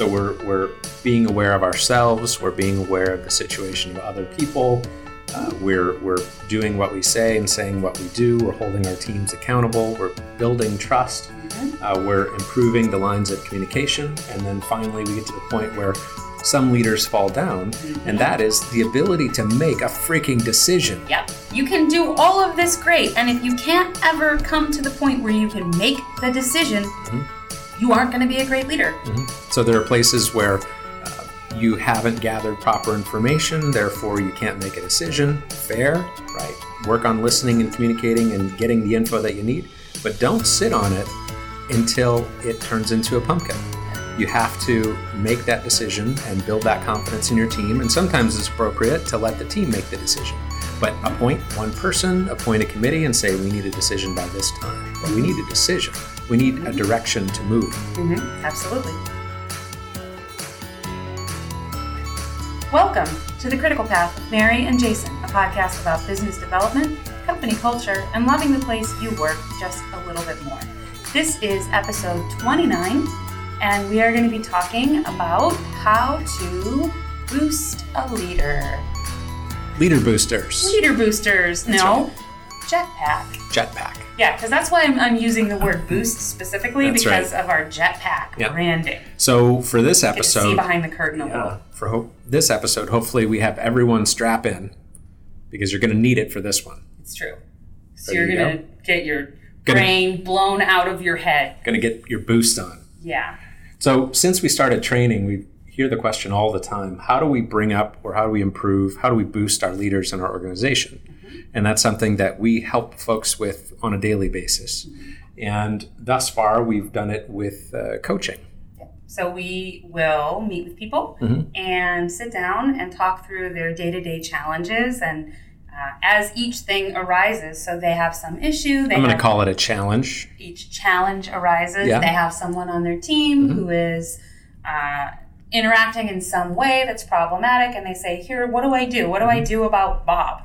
So we're, we're being aware of ourselves, we're being aware of the situation of other people, uh, we're, we're doing what we say and saying what we do, we're holding our teams accountable, we're building trust, uh, we're improving the lines of communication, and then finally we get to the point where some leaders fall down, and that is the ability to make a freaking decision. Yep. You can do all of this great, and if you can't ever come to the point where you can make the decision, you aren't going to be a great leader. So there are places where uh, you haven't gathered proper information, therefore you can't make a decision. Fair, right? Work on listening and communicating and getting the info that you need, but don't sit on it until it turns into a pumpkin. You have to make that decision and build that confidence in your team, and sometimes it's appropriate to let the team make the decision. But appoint one person, appoint a committee, and say, we need a decision by this time. We need a decision. We need a direction to move. Mm-hmm. Absolutely. Welcome to The Critical Path with Mary and Jason, a podcast about business development, company culture, and loving the place you work just a little bit more. This is episode 29, and we are going to be talking about how to boost a leader. Leader boosters. Leader boosters, no, jetpack. Jetpack. Yeah, because that's why I'm, I'm using the word boost specifically That's because of our jetpack Yep. branding. So for this to see episode, behind the curtain a yeah, little. for ho- this episode, hopefully we have everyone strap in because you're going to need it for this one. It's true. So you're you gonna get your Gonna- brain blown out of your head. Going to get your boost on. Yeah. So since we started training, we hear the question all the time: How do we bring up, or how do we improve, how do we boost our leaders in our organization? And that's something that we help folks with on a daily basis. And thus far, we've done it with uh, coaching. So we will meet with people Mhm. and sit down and talk through their day-to-day challenges and uh, as each thing arises, so they have some issue, they I'm going to call it a challenge. each challenge arises, Yeah. Mm-hmm. they have someone on their team who is uh, interacting in some way that's problematic, and they say, "Here, what do I do? What do Mm-hmm. I do about Bob?"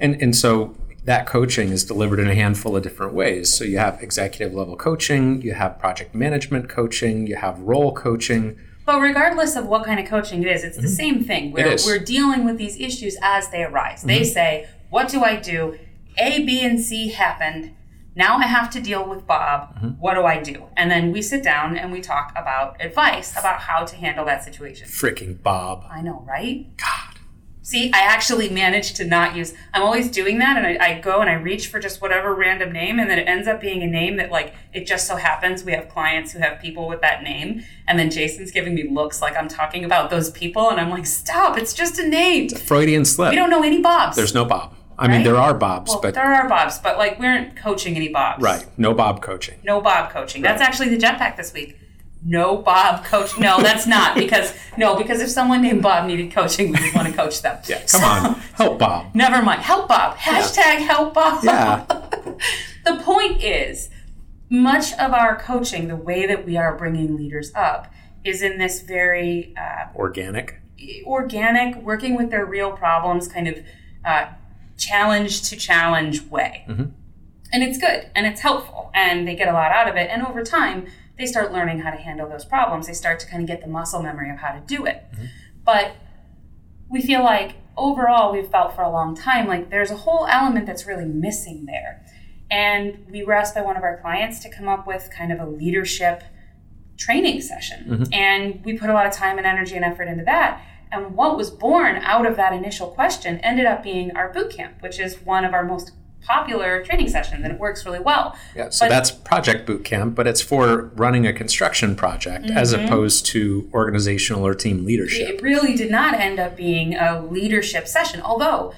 And, and so that coaching is delivered in a handful of different ways. So you have executive level coaching, you have project management coaching, you have role coaching. But regardless of what kind of coaching it is, it's the same thing. We're, Mm-hmm. Mm-hmm. we're dealing with these issues as they arise. They say, What do I do? A, B, and C happened. Now I have to deal with Bob. Mm-hmm. What do I do? And then we sit down and we talk about advice about how to handle that situation. Freaking Bob. I know, right? God. See, I actually managed to not use. I'm always doing that, and I, I go and I reach for just whatever random name, and then it ends up being a name that, like, it just so happens we have clients who have people with that name, and then Jason's giving me looks like I'm talking about those people, and I'm like, stop! It's just a name. Freudian slip. We don't know any Bobs. There's no Bob. I mean, there are Bobs, well, but there are Bobs, but like we aren't coaching any Bobs. right, no Bob coaching. No Bob coaching. That's actually the jetpack this week. No Bob coach. No, that's not because no because if someone named Bob needed coaching, we would want to coach them. Yeah, come on, help Bob. Never mind. Help Bob. Hashtag help Bob. Yeah. the point is, much of our coaching, the way that we are bringing leaders up, is in this very uh, Organic. organic, working with their real problems, kind of uh, challenge to challenge way. Mhm. And it's good and it's helpful, and they get a lot out of it. And over time, they start learning how to handle those problems. They start to kind of get the muscle memory of how to do it. Mm-hmm. But we feel like overall, we've felt for a long time like there's a whole element that's really missing there. And we were asked by one of our clients to come up with kind of a leadership training session. Mm-hmm. And we put a lot of time and energy and effort into that. And what was born out of that initial question ended up being our boot camp, which is one of our most popular training sessions, and it works really well. Yeah, so But- that's project boot camp, but it's for running a construction project as Mm-hmm. opposed to organizational or team leadership. It really did not end up being a leadership session, although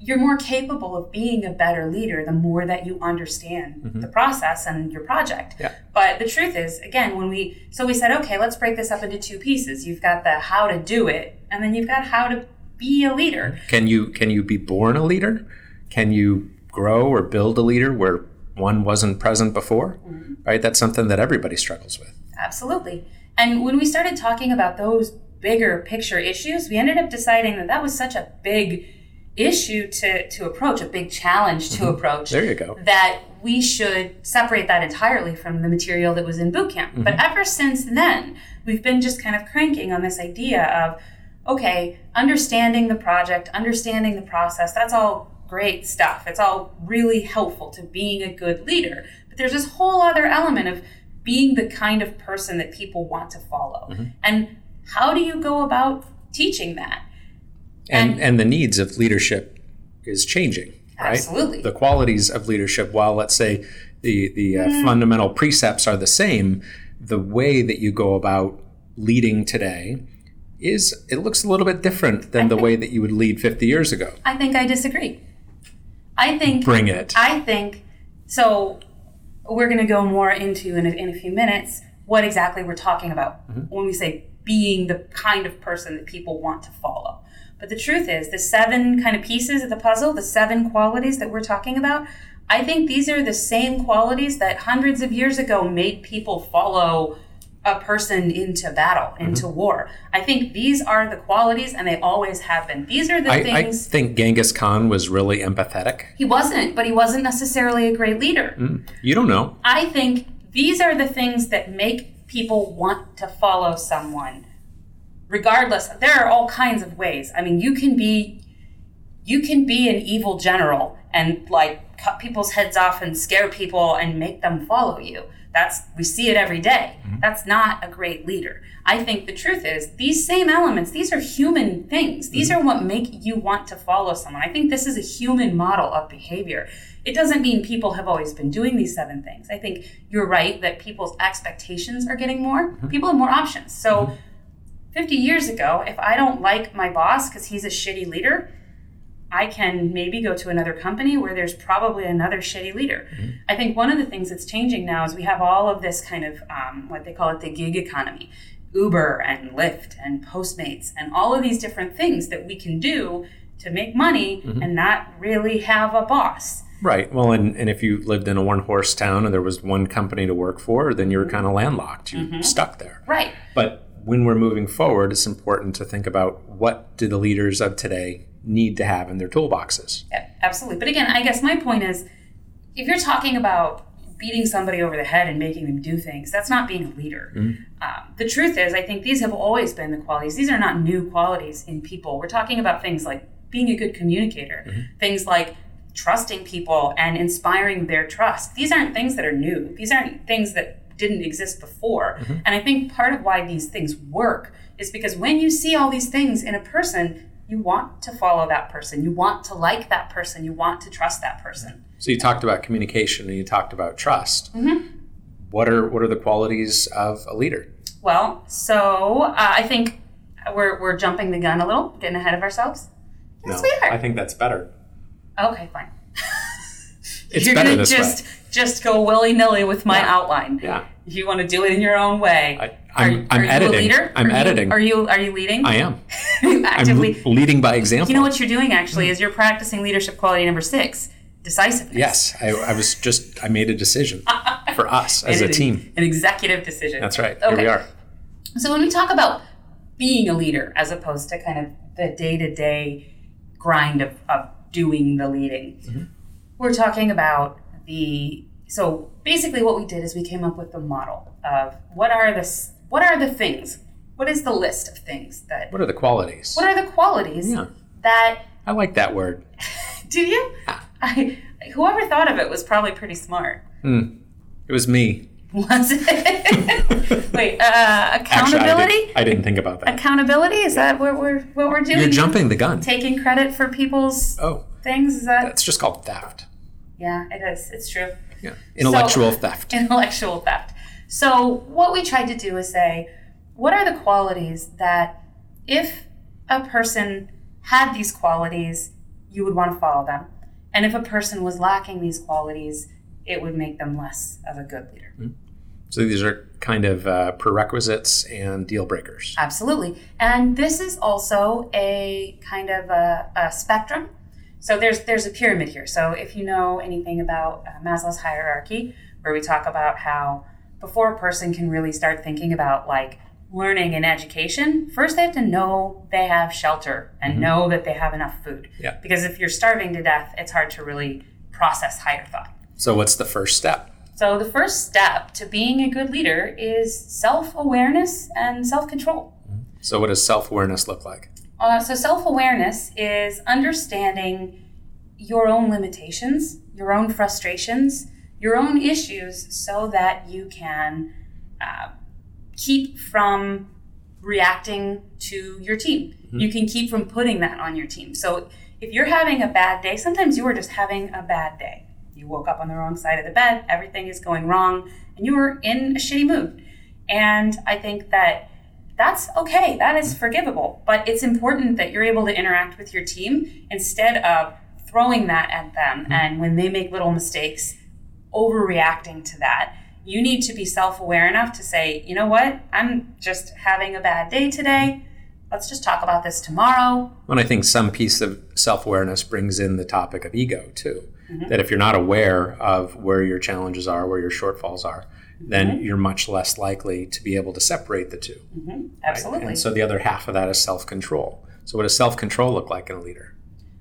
you're more capable of being a better leader the more that you understand the process and your project. Yeah. But the truth is, again, when we so we said, okay, let's break this up into two pieces. You've got the how to do it, and then you've got how to be a leader. Can you can you be born a leader? Can you grow or build a leader where one wasn't present before? Mm-hmm. Right? That's something that everybody struggles with. Absolutely. And when we started talking about those bigger picture issues, we ended up deciding that that was such a big issue to, to approach, a big challenge to approach. There you go. That we should separate that entirely from the material that was in boot camp. But Mm-hmm. ever since then, we've been just kind of cranking on this idea of, okay, understanding the project, understanding the process, that's all great stuff. It's all really helpful to being a good leader. But there's this whole other element of being the kind of person that people want to follow. Mm-hmm. And how do you go about teaching that? and And- and the needs of leadership is changing right Absolutely. the qualities of leadership while let's say the the uh, fundamental precepts are the same the way that you go about leading today is it looks a little bit different than the way that you would lead 50 years ago I think I disagree. I think bring it I think so. We're going to go more into in a, in a few minutes what exactly we're talking about mm-hmm. when we say being the kind of person that people want to follow. But the truth is, the seven kind of pieces of the puzzle, the seven qualities that we're talking about, I think these are the same qualities that hundreds of years ago made people follow a person into battle, mm-hmm. into war. I think these are the qualities, and they always have been. These are the I, I think Genghis Khan was really empathetic. he wasn't, but he wasn't necessarily a great leader. Mm, you don't know. I think these are the things that make people want to follow someone. Regardless, there are all kinds of ways. I mean, you can be you can be an evil general and like cut people's heads off and scare people and make them follow you. That's we see it every day. Mm-hmm. That's not a great leader. I think the truth is these same elements, these are human things. These mm-hmm. are what make you want to follow someone. I think this is a human model of behavior. It doesn't mean people have always been doing these seven things. I think you're right that people's expectations are getting more. Mm-hmm. People have more options. So 50 years ago, if I don't like my boss because he's a shitty leader, I can maybe go to another company where there's probably another shitty leader. Mm-hmm. I think one of the things that's changing now is we have all of this kind of um, what they call it the gig economy Uber and Lyft and Postmates and all of these different things that we can do to make money mm-hmm. and not really have a boss. Right. Well, and, and if you lived in a one horse town and there was one company to work for, then you were mm-hmm. kind of landlocked. You're stuck there. Right. But when we're moving forward, it's important to think about what do the leaders of today need to have in their toolboxes. Yeah, absolutely. But again, I guess my point is if you're talking about beating somebody over the head and making them do things, that's not being a leader. Mm-hmm. Um, the truth is, I think these have always been the qualities. These are not new qualities in people. We're talking about things like being a good communicator, mm-hmm. things like trusting people and inspiring their trust. These aren't things that are new, these aren't things that didn't exist before. Mm-hmm. And I think part of why these things work is because when you see all these things in a person, you want to follow that person. You want to like that person. You want to trust that person. So you talked about communication and you talked about trust. What are what are the qualities of a leader? Well, so uh, I think we're, we're jumping the gun a little, getting ahead of ourselves. Yes, we are. I think that's better. okay, fine. It's You're better gonna just way. just go willy nilly with my Yeah. outline. Yeah. You want to do it in your own way. I, I'm, are, I'm are you editing. a leader? I'm Are you- editing. are you are you leading? I am. I'm le- leading by example. you know what you're doing actually hmm. is you're practicing leadership quality number six, decisiveness. Yes, I, I was just I made a decision for us as a team. An executive decision. That's right. Here we are. So when we talk about being a leader as opposed to kind of the day-to-day grind of, of doing the leading, mm-hmm. we're talking about the so basically what we did is we came up with the model of what are the what are the things what is the list of things that What are the qualities? what are the qualities Yeah. that I like that word. do you I, whoever thought of it was probably pretty smart It was me. was it wait uh, Actually, I, accountability did, I didn't think about that. accountability is that what we're what we're doing You're jumping the gun. taking credit for people's Oh, things is that that's just called theft. yeah it is it's true Yeah. Intellectual theft. intellectual theft so what we tried to do is say what are the qualities that if a person had these qualities you would want to follow them and if a person was lacking these qualities it would make them less of a good leader So these are kind of uh, prerequisites and deal breakers. Absolutely. And this is also a kind of a, a spectrum. So there's there's a pyramid here. So if you know anything about uh, Maslow's hierarchy, where we talk about how before a person can really start thinking about like learning and education, first they have to know they have shelter and know that they have enough food. Yeah. Because if you're starving to death, it's hard to really process higher thought. So, what's the first step? So, the first step to being a good leader is self awareness and self control. So, what does self awareness look like? Uh, so, self awareness is understanding your own limitations, your own frustrations, your own issues, so that you can uh, keep from reacting to your team. You can keep from putting that on your team. So, if you're having a bad day, sometimes you are just having a bad day. You woke up on the wrong side of the bed, everything is going wrong, and you were in a shitty mood. And I think that that's okay, that is forgivable. But it's important that you're able to interact with your team instead of throwing that at them. And when they make little mistakes, overreacting to that. You need to be self aware enough to say, you know what, I'm just having a bad day today. Let's just talk about this tomorrow. Well, I think some piece of self awareness brings in the topic of ego too. Mm-hmm. That if you're not aware of where your challenges are, where your shortfalls are, mm-hmm. then you're much less likely to be able to separate the two. Mm-hmm. right? Absolutely. And so the other half of that is self control. So, what does self control look like in a leader?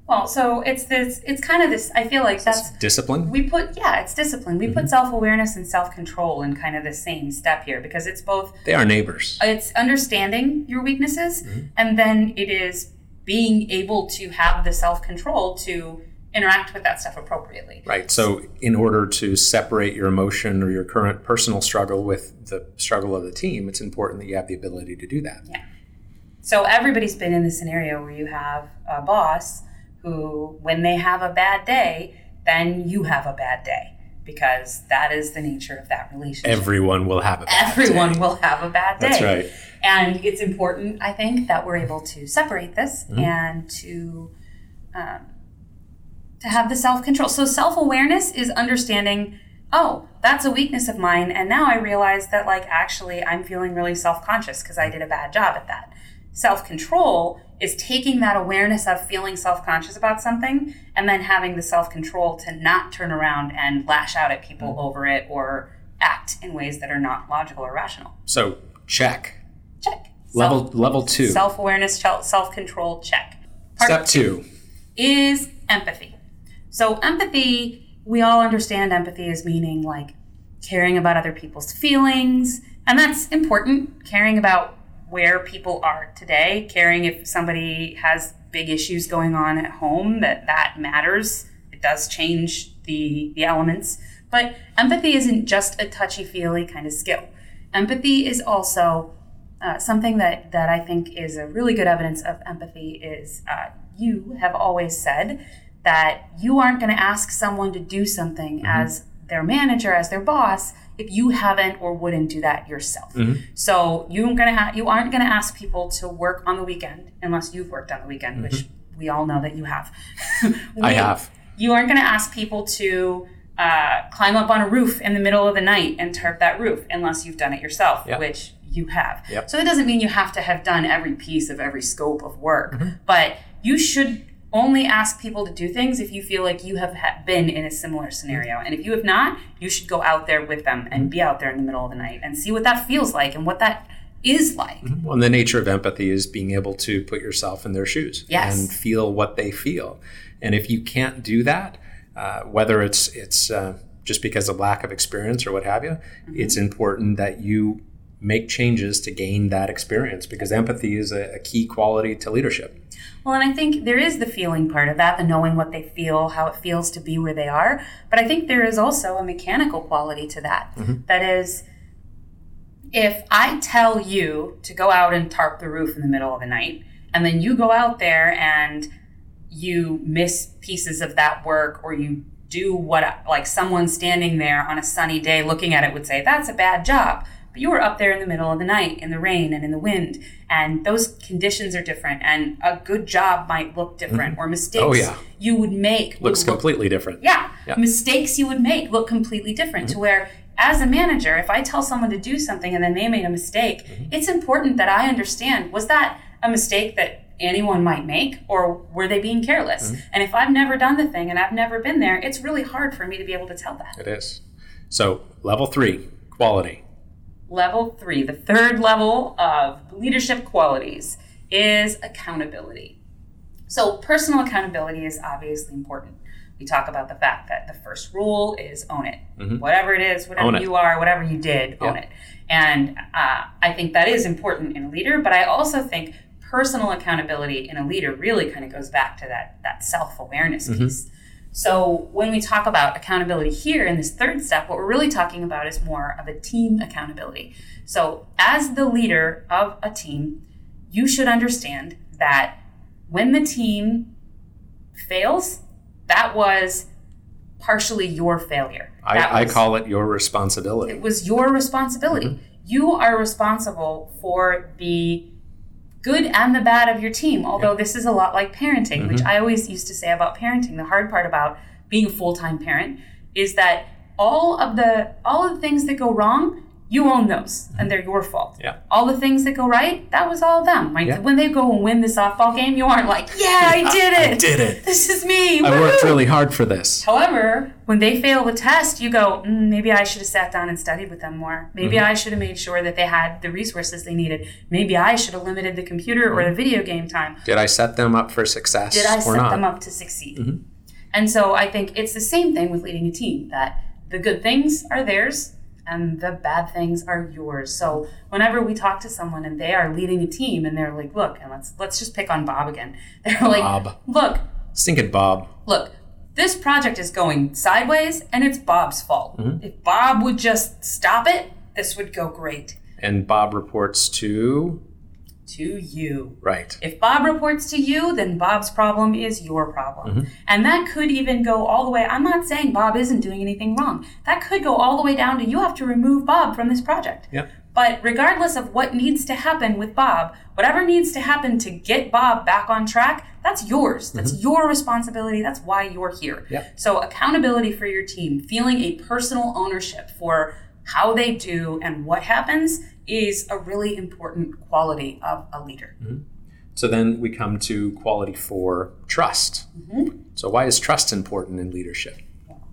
Well, so it's this, it's kind of this, I feel like that's, Discipline? we put, yeah, it's discipline. We put mm-hmm. self awareness and self control in kind of the same step here because it's both They are neighbors. it's understanding your weaknesses mm-hmm. and then it is being able to have the self-control to interact with that stuff appropriately Right. So, in order to separate your emotion or your current personal struggle with the struggle of the team, it's important that you have the ability to do that. Yeah. So everybody's been in the scenario where you have a boss who when they have a bad day then you have a bad day because that is the nature of that relationship Everyone will have a bad everyone day. will have a bad day That's right. and it's important i think that we're able to separate this Mm-hmm. and to um, to have the self-control so self-awareness is understanding oh that's a weakness of mine and now i realize that like actually i'm feeling really self-conscious because i did a bad job at that self-control is taking that awareness of feeling self-conscious about something and then having the self-control to not turn around and lash out at people Mm-hmm. over it or act in ways that are not logical or rational So, check. check Level level two. self awareness, self control, check. Part Step two. is empathy. So, empathy, we all understand empathy as meaning like caring about other people's feelings, and that's important. Caring about where people are today, caring if somebody has big issues going on at home, that that matters. It does change the, the elements. But empathy isn't just a touchy feely kind of skill. Empathy is also uh, something that, that I think is a really good evidence of empathy is uh, you have always said that you aren't going to ask someone to do something as their manager, as their boss, if you haven't or wouldn't do that yourself. So you aren't going to ha- you aren't to ask people to work on the weekend unless you've worked on the weekend, which we all know that you have. I have. you aren't going to ask people to uh, climb up on a roof in the middle of the night and tarp that roof unless you've done it yourself, Yep. which you have. Yep. So it doesn't mean you have to have done every piece of every scope of work, Mm-hmm. but you should only ask people to do things if you feel like you have ha- been in a similar scenario. And if you have not, you should go out there with them Mm-hmm. and be out there in the middle of the night and see what that feels like and what that is like. Well, and the nature of empathy is being able to put yourself in their shoes Yes. and feel what they feel. And if you can't do that, uh, whether it's it's uh, just because of lack of experience or what have you, it's important that you make changes to gain that experience because empathy is a, a key quality to leadership. Well, and I think there is the feeling part of that, the knowing what they feel, how it feels to be where they are. But I think there is also a mechanical quality to that. Mm-hmm. That is, if I tell you to go out and tarp the roof in the middle of the night, and then you go out there and you miss pieces of that work or you do what like someone standing there on a sunny day looking at it would say that's a bad job but you were up there in the middle of the night in the rain and in the wind and those conditions are different and a good job might look different or mistakes Oh, yeah. you would make would Looks look completely different. yeah. Yeah. Mm-hmm. Mistakes you would make look completely different to where as a manager, if I tell someone to do something and then they made a mistake, Mm-hmm. it's important that I understand was that a mistake that anyone might make or were they being careless? Mm-hmm. And if I've never done the thing and I've never been there, it's really hard for me to be able to tell that. It is. So, level three, quality. Level three, the third level of leadership qualities, is accountability. So, personal accountability is obviously important. We talk about the fact that the first rule is own it. Mhm. Whatever it is, whatever it. you are, whatever you did, own it. And uh, I think that is important in a leader, but I also think personal accountability in a leader really kind of goes back to that, that self awareness Mhm. piece. So when we talk about accountability here in this third step, what we're really talking about is more of a team accountability. So as the leader of a team, you should understand that when the team fails, that was partially your failure. I, I call it your responsibility. it was your responsibility. Mm-hmm. You are responsible for the good and the bad of your team. Although this is a lot like parenting, which mm-hmm. I always used to say about parenting. The hard part about being a full-time parent is that all of the all of the things that go wrong, you own those, and they're your fault. Yeah. All the things that go right, that was all them. Right? Yeah. When they go and win the softball game, you aren't like, "Yeah, I did it. I did it. This is me. I worked really hard for this. However, when they fail the test, you go, mm, maybe I should have sat down and studied with them more. Maybe Mm-hmm. I should have made sure that they had the resources they needed. Maybe I should have limited the computer or the video game time. Did I set them up for success Did I set not? them up to succeed? Mhm. And so I think it's the same thing with leading a team that the good things are theirs and the bad things are yours. So whenever we talk to someone and they are leading a team and they're like, look, and let's let's just pick on Bob again. They're like, Bob. look, Stinking Bob. look, this project is going sideways and it's Bob's fault. Mhm. If Bob would just stop it, this would go great. And Bob reports to. To you. Right. If Bob reports to you, then Bob's problem is your problem. Mhm. And that could even go all the way. I'm not saying Bob isn't doing anything wrong. That could go all the way down to you have to remove Bob from this project. Yep. But regardless of what needs to happen with Bob, whatever needs to happen to get Bob back on track, that's yours. That's your responsibility. That's why you're here. Yep. So, accountability for your team, feeling a personal ownership for how they do and what happens is a really important quality of a leader. So then we come to quality for trust. Mm-hmm. So why is trust important in leadership?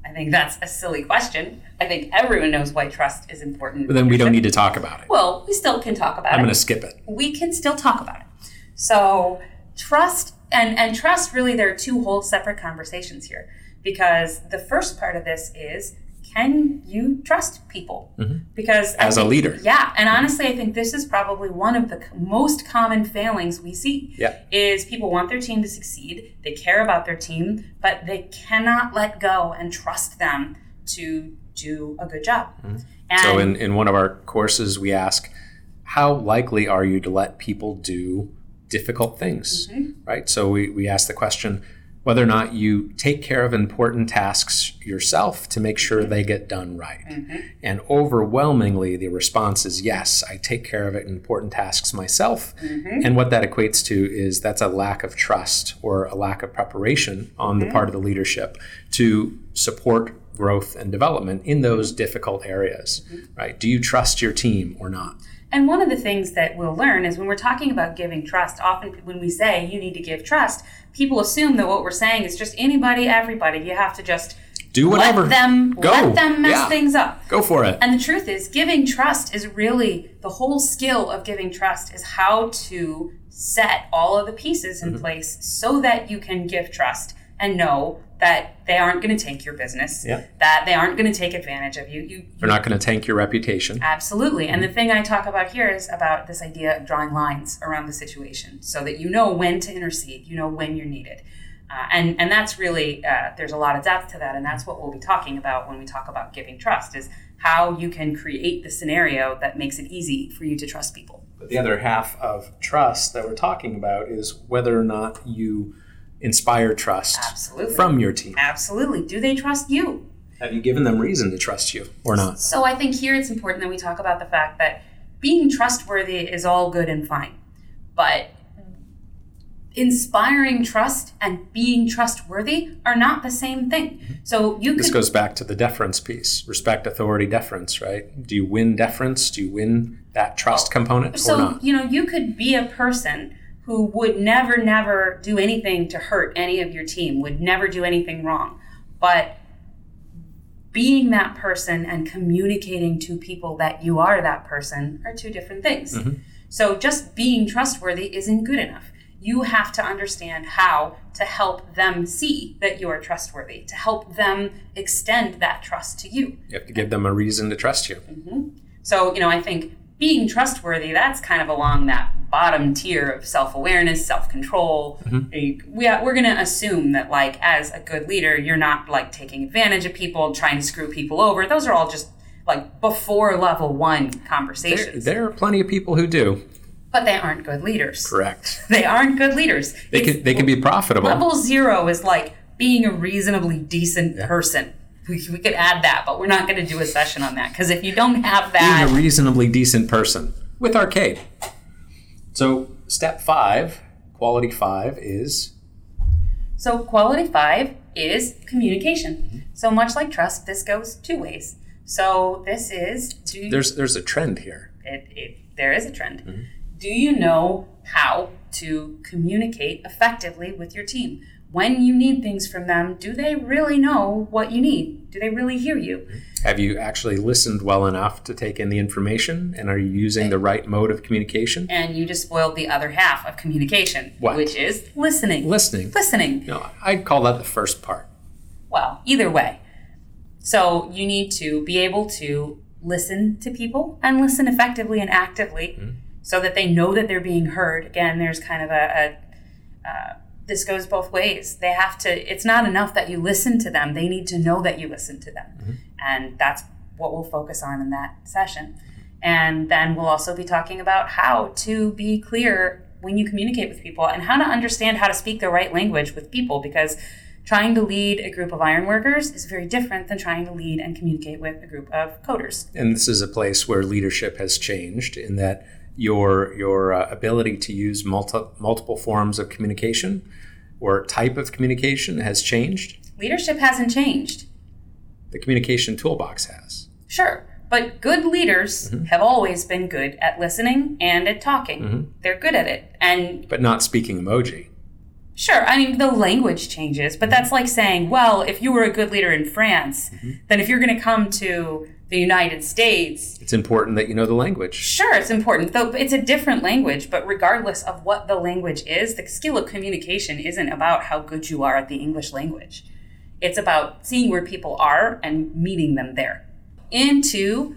I think that's a silly question. I think everyone knows why trust is important. But then we don't need to talk about it. Well, we still can talk about it. I'm going to skip it. we can still talk about it. So trust and and trust really there are two whole separate conversations here because the first part of this is can you trust people? Because Mm-hmm. As a leader. yeah, and honestly, I think this is probably one of the most common failings we see. Yeah. Is people want their team to succeed, they care about their team, but they cannot let go and trust them to do a good job. Mm-hmm. So in, in one of our courses, we ask, how likely are you to let people do difficult things? Right? So we, we ask the question whether or not you take care of important tasks yourself to make sure they get done right. Mm-hmm. And overwhelmingly, the response is yes, I take care of it important tasks myself. Mm-hmm. And what that equates to is that's a lack of trust or a lack of preparation on the mm-hmm. part of the leadership to support growth and development in those difficult areas, right? Do you trust your team or not? And one of the things that we'll learn is when we're talking about giving trust, often when we say you need to give trust, people assume that what we're saying is just anybody, everybody. You have to just Do whatever. let them Go. let them mess Yeah. things up. Go for it. And the truth is, giving trust is really the whole skill of giving trust is how to set all of the pieces Mm-hmm. in place so that you can give trust and know that they aren't going to take your business, Yeah. that they aren't going to take advantage of you. You They're not going to tank your reputation. Absolutely. And the thing I talk about here is about this idea of drawing lines around the situation so that you know when to intercede, you know when you're needed. Uh, and, and that's really, uh, there's a lot of depth to that. And that's what we'll be talking about when we talk about giving trust is how you can create the scenario that makes it easy for you to trust people. But the other half of trust that we're talking about is whether or not you inspire trust Absolutely. from your team. Absolutely. Do they trust you? Have you given them reason to trust you or not? So I think here it's important that we talk about the fact that being trustworthy is all good and fine. But inspiring trust and being trustworthy are not the same thing. Mm-hmm. So you This could goes back to the deference piece respect, authority, deference, right? Do you win deference? Do you win that trust oh. component or so not? you know you could be a person who would never never do anything to hurt any of your team, would never do anything wrong. But being that person and communicating to people that you are that person are two different things. Mm-hmm. So just being trustworthy isn't good enough. You have to understand how to help them see that you are trustworthy, to help them extend that trust to you. You have to give them a reason to trust you. So, you know, I think being trustworthy, that's kind of along that bottom tier of self awareness, self control. Mm-hmm. We, we're going to assume that, like, as a good leader, you're not like taking advantage of people, trying to screw people over. Those are all just like before level one conversations. there are plenty of people who do. but they aren't good leaders. Correct. They aren't good leaders. They It's- can they can be profitable. Level zero is like being a reasonably decent person. We, we could add that, but we're not going to do a session on that because if you don't have that, being a reasonably decent person with arcade. So step five, quality five is So, quality five is communication. Mm-hmm. So, much like trust, this goes two ways. So, this is to there's there's a trend here. it, it, there is a trend. Mm-hmm. Do you know how to communicate effectively with your team? When you need things from them, do they really know what you need? Do they really hear you? Have you actually listened well enough to take in the information, and are you using the right mode of communication? And you just spoiled the other half of communication, What? which is listening. Listening. Listening. No, I'd call that the first part. Well, either way. So you need to be able to listen to people and listen effectively and actively so that they know that they're being heard. Again, there's kind of a, a uh, this goes both ways. They have to, it's not enough that you listen to them, they need to know that you listen to them. Mm-hmm. And that's what we'll focus on in that session. And then we'll also be talking about how to be clear when you communicate with people and how to understand how to speak the right language with people because trying to lead a group of iron workers is very different than trying to lead and communicate with a group of coders. And this is a place where leadership has changed in that your your uh, ability to use multi, multiple forms of communication or type of communication has changed. Leadership hasn't changed. The communication toolbox has. Sure. But good leaders mm-hmm. have always been good at listening and at talking. Mm-hmm. They're good at it. And But not speaking emoji. Sure. I mean, the language changes, but mm-hmm. that's like saying, well, if you were a good leader in France, then if you're going to come to the United States, It's important that you know the language. sure, it's important. Though it's a different language, but regardless of what the language is, the skill of communication isn't about how good you are at the English language. It's about seeing where people are and meeting them there. Into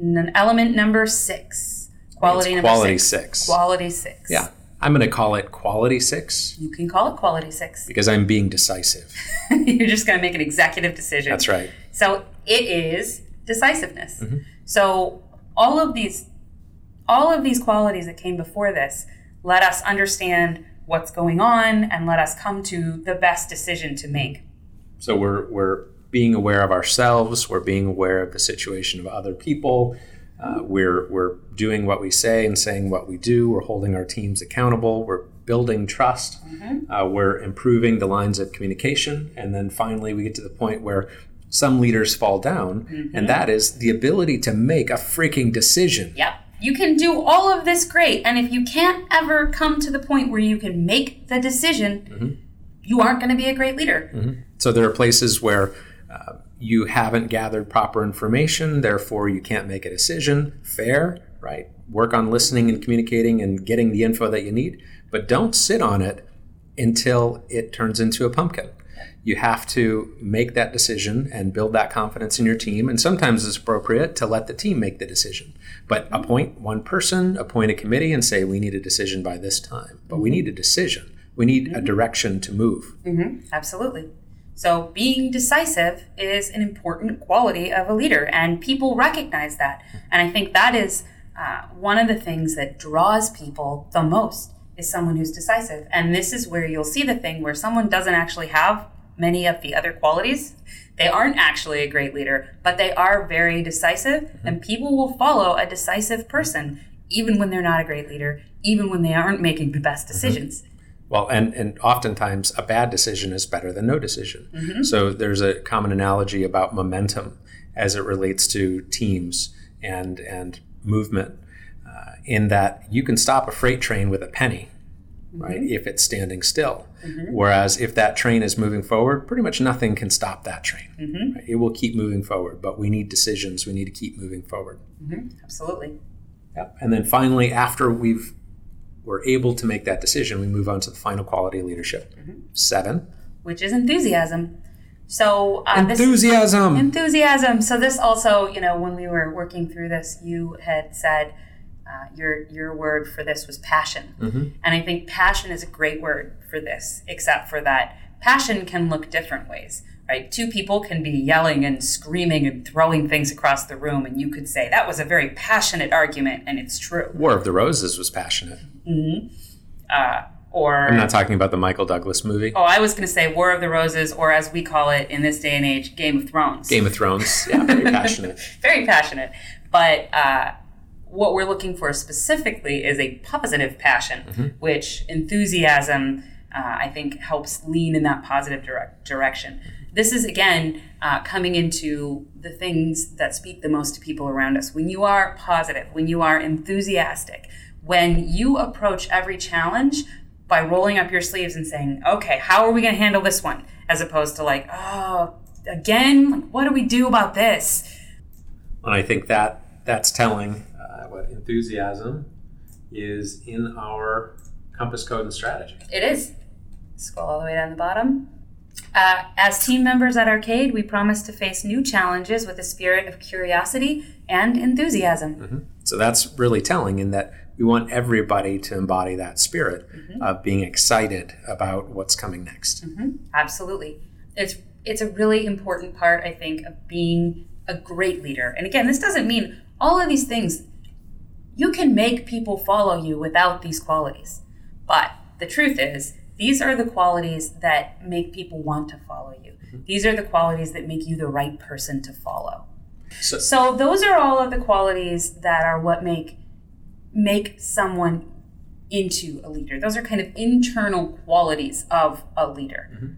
n- element number six. Quality number quality six. six. Quality six. Yeah. I'm going to call it quality six You can call it quality six. because I'm being decisive. You're just going to make an executive decision. That's right. So it is decisiveness. Mm-hmm. So all of these all of these qualities that came before this let us understand what's going on and let us come to the best decision to make. So we're we're being aware of ourselves. We're being aware of the situation of other people. Uh, we're we're doing what we say and saying what we do. We're holding our teams accountable. We're building trust. Uh, we're improving the lines of communication, and then finally we get to the point where some leaders fall down, and that is the ability to make a freaking decision. Yep. You can do all of this great and if you can't ever come to the point where you can make the decision, Mm-hmm. you aren't going to be a great leader. So there are places where uh, you haven't gathered proper information, therefore you can't make a decision. Fair, right? Work on listening and communicating and getting the info that you need, but don't sit on it until it turns into a pumpkin. You have to make that decision and build that confidence in your team. And sometimes it's appropriate to let the team make the decision. But appoint one person, appoint a committee, and say, we need a decision by this time. But we need a decision. We need a direction to move. Absolutely. So, being decisive is an important quality of a leader, and people recognize that. And I think that is uh, one of the things that draws people the most is someone who's decisive. And this is where you'll see the thing where someone doesn't actually have many of the other qualities. They aren't actually a great leader, but they are very decisive, mm-hmm. and people will follow a decisive person, even when they're not a great leader, even when they aren't making the best mm-hmm. decisions. Well, and, and oftentimes a bad decision is better than no decision. Mm-hmm. So there's a common analogy about momentum as it relates to teams and and movement, uh, in that you can stop a freight train with a penny, right? Mm-hmm. If it's standing still. Mm-hmm. Whereas if that train is moving forward, pretty much nothing can stop that train. Mm-hmm. Right? It will keep moving forward, but we need decisions. We need to keep moving forward. Absolutely. Yep. And then finally, after we've we're able to make that decision, we move on to the final quality of leadership. Seven. Which is enthusiasm. So uh, this Enthusiasm. enthusiasm. So this also, you know, when we were working through this, you had said uh, your your word for this was passion, and I think passion is a great word for this, except for that passion can look different ways. Right, two people can be yelling and screaming and throwing things across the room, and you could say that was a very passionate argument, and it's true. War of the Roses was passionate. Uh, or I'm not talking about the Michael Douglas movie. oh, I was going to say War of the Roses, or as we call it in this day and age, Game of Thrones. Game of Thrones. Yeah, very passionate. very passionate. But uh, what we're looking for specifically is a positive passion, which enthusiasm, uh, I think, helps lean in that positive direct direction. This is, again, uh, coming into the things that speak the most to people around us. When you are positive, when you are enthusiastic, when you approach every challenge by rolling up your sleeves and saying, okay, how are we going to handle this one? As opposed to like, oh, again, like, what do we do about this? And I think that that's telling uh, what enthusiasm is in our compass code and strategy. It is. Scroll all the way down the bottom. Uh, as team members at Arcade, we promise to face new challenges with a spirit of curiosity and enthusiasm. So that's really telling in that we want everybody to embody that spirit of being excited about what's coming next. Absolutely. It's it's a really important part, I think, of being a great leader. And again, this doesn't mean all of these things you can make people follow you without these qualities. But the truth is, these are the qualities that make people want to follow you. Mm-hmm. These are the qualities that make you the right person to follow. So, So those are all of the qualities that are what make make someone into a leader. Those are kind of internal qualities of a leader. Mm-hmm.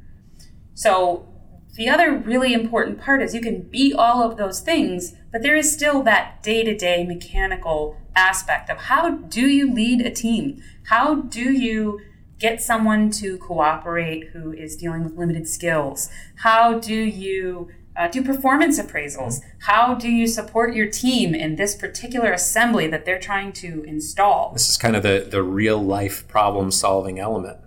So the other really important part is you can be all of those things, but there is still that day-to-day mechanical aspect of how do you lead a team? How do you get someone to cooperate who is dealing with limited skills? How do you uh, do performance appraisals? How do you support your team in this particular assembly that they're trying to install? this is kind of the, the real life problem solving element.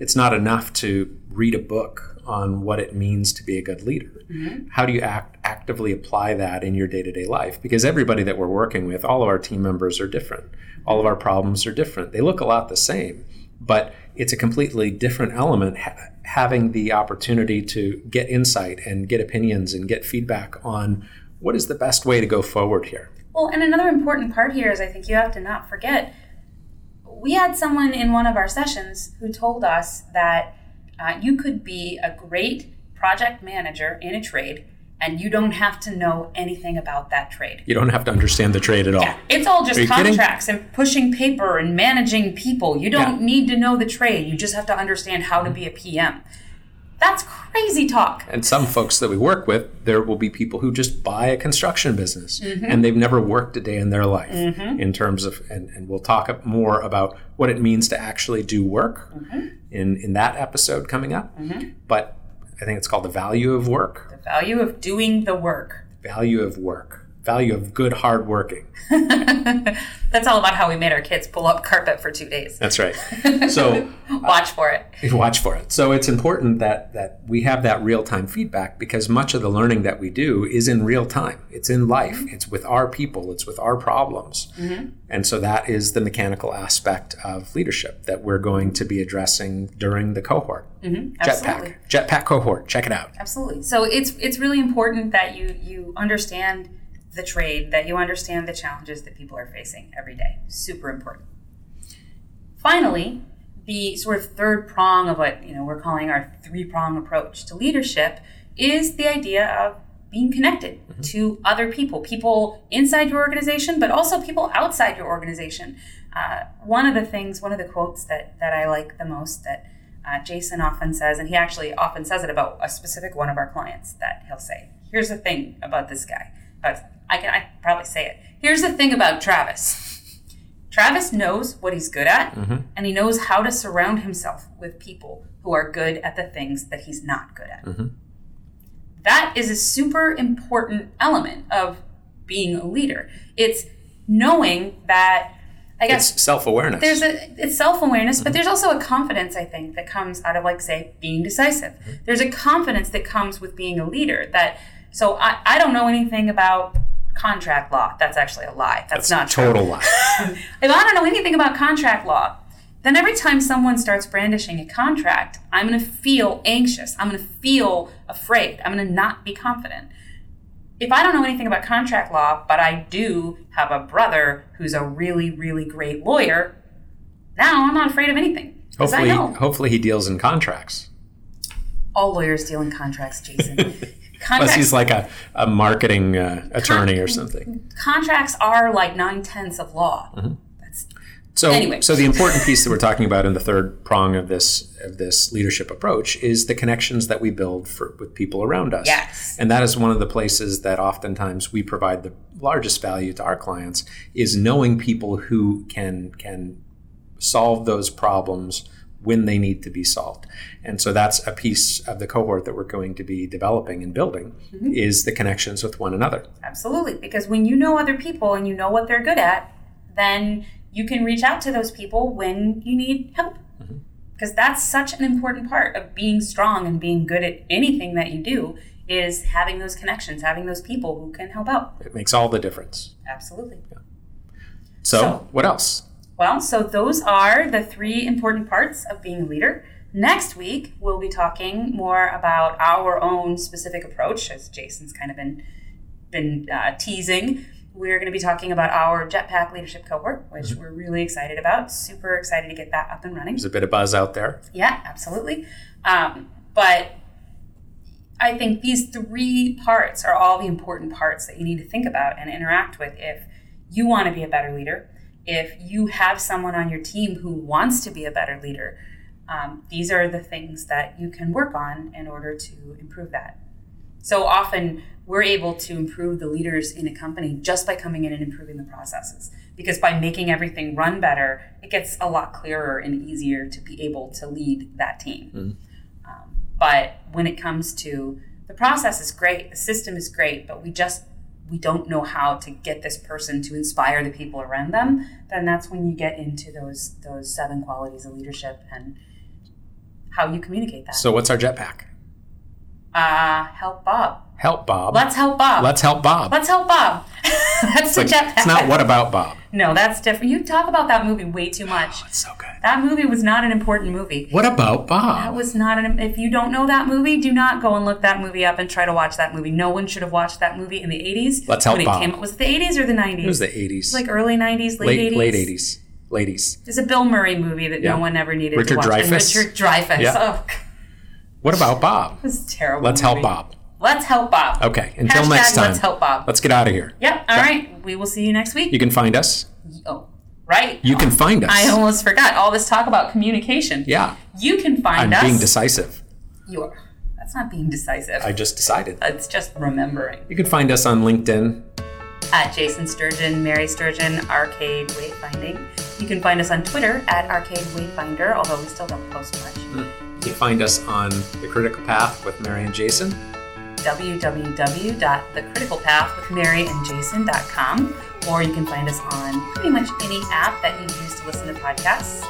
It's not enough to read a book on what it means to be a good leader. Mm-hmm. How do you act, actively apply that in your day to day life? Because everybody that we're working with, all of our team members are different. All of our problems are different. They look a lot the same, but it's a completely different element ha- having the opportunity to get insight and get opinions and get feedback on what is the best way to go forward here. Well, and another important part here is I think you have to not forget we had someone in one of our sessions who told us that uh, you could be a great project manager in a trade and you don't have to know anything about that trade. You don't have to understand the trade at all. Yeah, It's all just you kidding? contracts and pushing paper and managing people. You don't Yeah. need to know the trade. You just have to understand how to be a PM. That's crazy talk. And some folks that we work with, there will be people who just buy a construction business Mm-hmm. and they've never worked a day in their life in terms of, and, and we'll talk more about what it means to actually do work Mm-hmm. in, in that episode coming up. But I think it's called the value of work, The value of doing the work. value of work, value of good hard working. That's all about how we made our kids pull up carpet for two days. That's right. So Watch for it. watch for it. So it's important that that we have that real time feedback because much of the learning that we do is in real time. It's in life. Mm-hmm. It's with our people. It's with our problems. Mm-hmm. And so that is the mechanical aspect of leadership that we're going to be addressing during the cohort. Mm-hmm. Absolutely. Jetpack. Jetpack cohort. Check it out. Absolutely. So it's it's really important that you you understand the trade, that you understand the challenges that people are facing every day. Super important. Finally, the sort of third prong of what you know we're calling our three prong approach to leadership is the idea of being connected to other people, people inside your organization, but also people outside your organization. Uh, one of the things, one of the quotes that that I like the most that uh, Jason often says, and he actually often says it about a specific one of our clients that he'll say, "Here's the thing about this guy." Uh, I can I can probably say it. Here's the thing about Travis. Travis knows what he's good at, Mhm. and he knows how to surround himself with people who are good at the things that he's not good at. Mhm. That is a super important element of being a leader. It's knowing that, I guess, It's self awareness. there's a it's self-awareness but there's also a confidence i think that comes out of like say being decisive there's a confidence that comes with being a leader that so i, I don't know anything about contract law that's actually a lie that's, not true total lie. if i don't know anything about contract law then every time someone starts brandishing a contract i'm going to feel anxious i'm going to feel afraid i'm going to not be confident if I don't know anything about contract law, but I do have a brother who's a really, really great lawyer, now I'm not afraid of anything. Hopefully, hopefully he deals in contracts. all lawyers deal in contracts, Jason. Unless he's like a, a marketing uh, attorney or something. contracts are like nine tenths of law. Mm-hmm. That's So, Anyway. so the important piece that we're talking about in the third prong of this of this leadership approach is the connections that we build for, with people around us. Yes. and that is one of the places that oftentimes we provide the largest value to our clients is knowing people who can can solve those problems when they need to be solved. And so that's a piece of the cohort that we're going to be developing and building Mm-hmm. is the connections with one another. Absolutely. Because when you know other people and you know what they're good at, then you can reach out to those people when you need help. Because that's such an important part of being strong and being good at anything that you do is having those connections, having those people who can help out. It makes all the difference. Absolutely. So, So- what else? Well, so those are the three important parts of being a leader. Next week, we'll be talking more about our own specific approach, as Jason's kind of been been uh, teasing. We're going to be talking about our Jetpack Leadership Cohort, which we're really excited about. Super excited to get that up and running. There's a bit of buzz out there. Yeah, absolutely. Um, but I think these three parts are all the important parts that you need to think about and interact with if you want to be a better leader, if you have someone on your team who wants to be a better leader. Um, these are the things that you can work on in order to improve that. So often we're able to improve the leaders in a company just by coming in and improving the processes. Because by making everything run better, it gets a lot clearer and easier to be able to lead that team. Um, but when it comes to the process is great, the system is great, but we just we don't know how to get this person to inspire the people around them, then that's when you get into those those seven qualities of leadership and how you communicate that. So, what's our jetpack? Uh, help Bob. Help Bob. Let's help Bob. Let's help Bob. Let's help Bob. that's the Like, jetpack. it's not what about Bob. No, that's different. You talk about that movie way too much. It's so good. That movie was not an important movie. What about Bob? That was not an. If you don't know that movie, do not go and look that movie up and try to watch that movie. No one should have watched that movie in the eighties. Let's help when it Bob. Came, was it the eighties or the nineties? It was the 80s. like early nineties, late eighties. late 80s. Ladies. It's a Bill Murray movie that Yeah. no one ever needed Richard to watch. Dreyfuss. Richard Dreyfuss. Yeah. Oh, What about Bob? it was terrible. Let's help. Bob. Let's help Bob. Okay. Until Hashtag next time. Let's help Bob. Let's get out of here. Yep. All right. We will see you next week. You can find us. oh, right. You can find us. I almost forgot all this talk about communication. Yeah. You can find I'm us. being decisive. You're. That's not being decisive. I just decided. it's just remembering. You can find us on LinkedIn. At Jason Sturgeon, Mary Sturgeon, Arcade Wayfinding. You can find us on Twitter at Arcade Wayfinder, although we still don't post much. Hmm. You can find us on The Critical Path with Mary and Jason. www.thecriticalpathwithmaryandjason.com, or you can find us on pretty much any app that you use to listen to podcasts.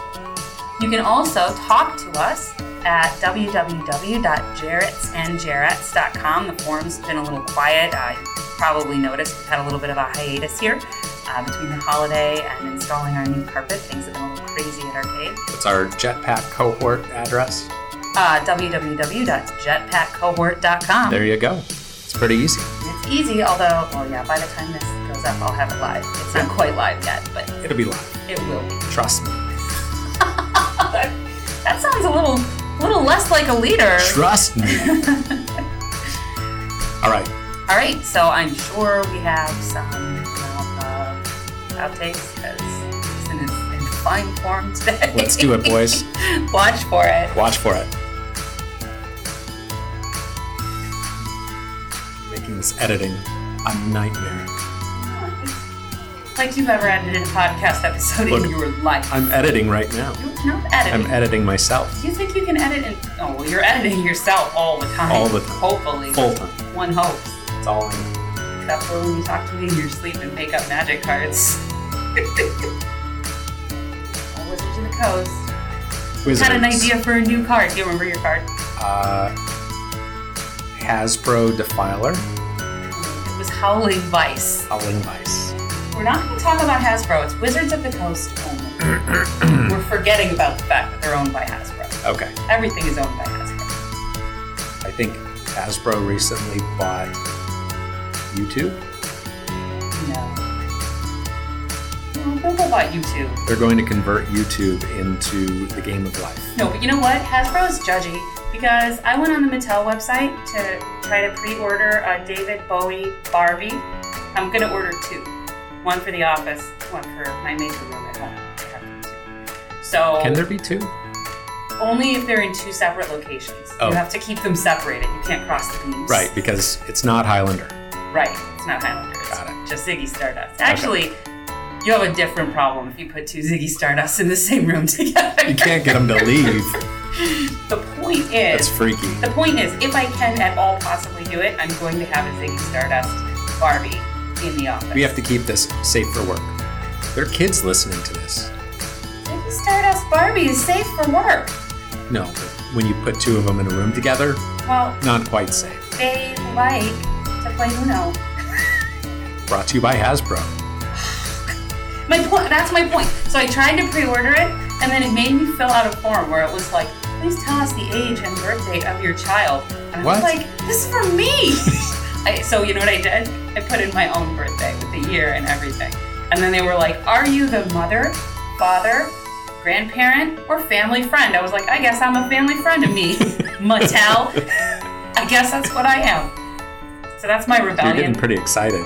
You can also talk to us at www.jarrettsandjarretts.com. The forum's been a little quiet. Uh, you probably noticed we've had a little bit of a hiatus here uh, between the holiday and installing our new carpet. Things have been a little crazy at our cave. What's our jetpack cohort address? Uh, www.jetpackcohort.com. There you go. It's pretty easy. It's easy, although, well, yeah, by the time this goes up, I'll have it live. It's not quite live yet, but It'll be live. it will be. Trust me. That sounds a little, little less like a leader. Trust me. All right. All right, so I'm sure we have some uh, outtakes because Jason is in fine form today. Let's do it, boys. Watch for it. Watch for it. This editing a nightmare. Like you've ever edited a podcast episode Look, in your life. I'm editing right now. You're not editing. I'm editing myself you think you can edit and oh well you're editing yourself all the time. All the time. Hopefully. full time. One hopes. It's all I know. Except for when you talk to me in your sleep and make up magic cards. oh, Wizards of the Coast. Wizards. Had an idea for a new card. Do you remember your card? Uh, Hasbro Defiler, Howling Vice. Howling Vice. We're not going to talk about Hasbro. It's Wizards of the Coast only. We're forgetting about the fact that they're owned by Hasbro. Okay. Everything is owned by Hasbro. I think Hasbro recently bought YouTube. No. No, Google bought YouTube. They're going to convert YouTube into the game of life. No, but you know what? Hasbro is judgy because I went on the Mattel website to try to pre-order a David Bowie Barbie. I'm gonna order two. One for the office, one for my maker room at home. I have two. So Can there be two? only if they're in two separate locations. Oh. You have to keep them separated. You can't cross the beams. Right, because it's not Highlander. Right. It's not Highlander. It's Got it. just Ziggy Stardust. Actually, you have a different problem if you put two Ziggy Stardusts in the same room together. You can't get them to leave. The point That's is, freaky. the point is, if I can at all possibly do it, I'm going to have a Ziggy Stardust Barbie in the office. We have to keep this safe for work. There are kids listening to this. Ziggy Stardust Barbie is safe for work. No, but when you put two of them in a room together, Well, not quite safe. they like to play Uno. Brought to you by Hasbro. My point. That's my point. So I tried to pre-order it, and then it made me fill out a form where it was like, "Please tell us the age and birth date of your child." And I What? was like, "This is for me." I, so you know what I did? I put in my own birthday with the year and everything, and then they were like, "Are you the mother, father, grandparent, or family friend?" I was like, "I guess I'm a family friend of me, Mattel. I guess that's what I am." So that's my rebellion. You're getting pretty excited.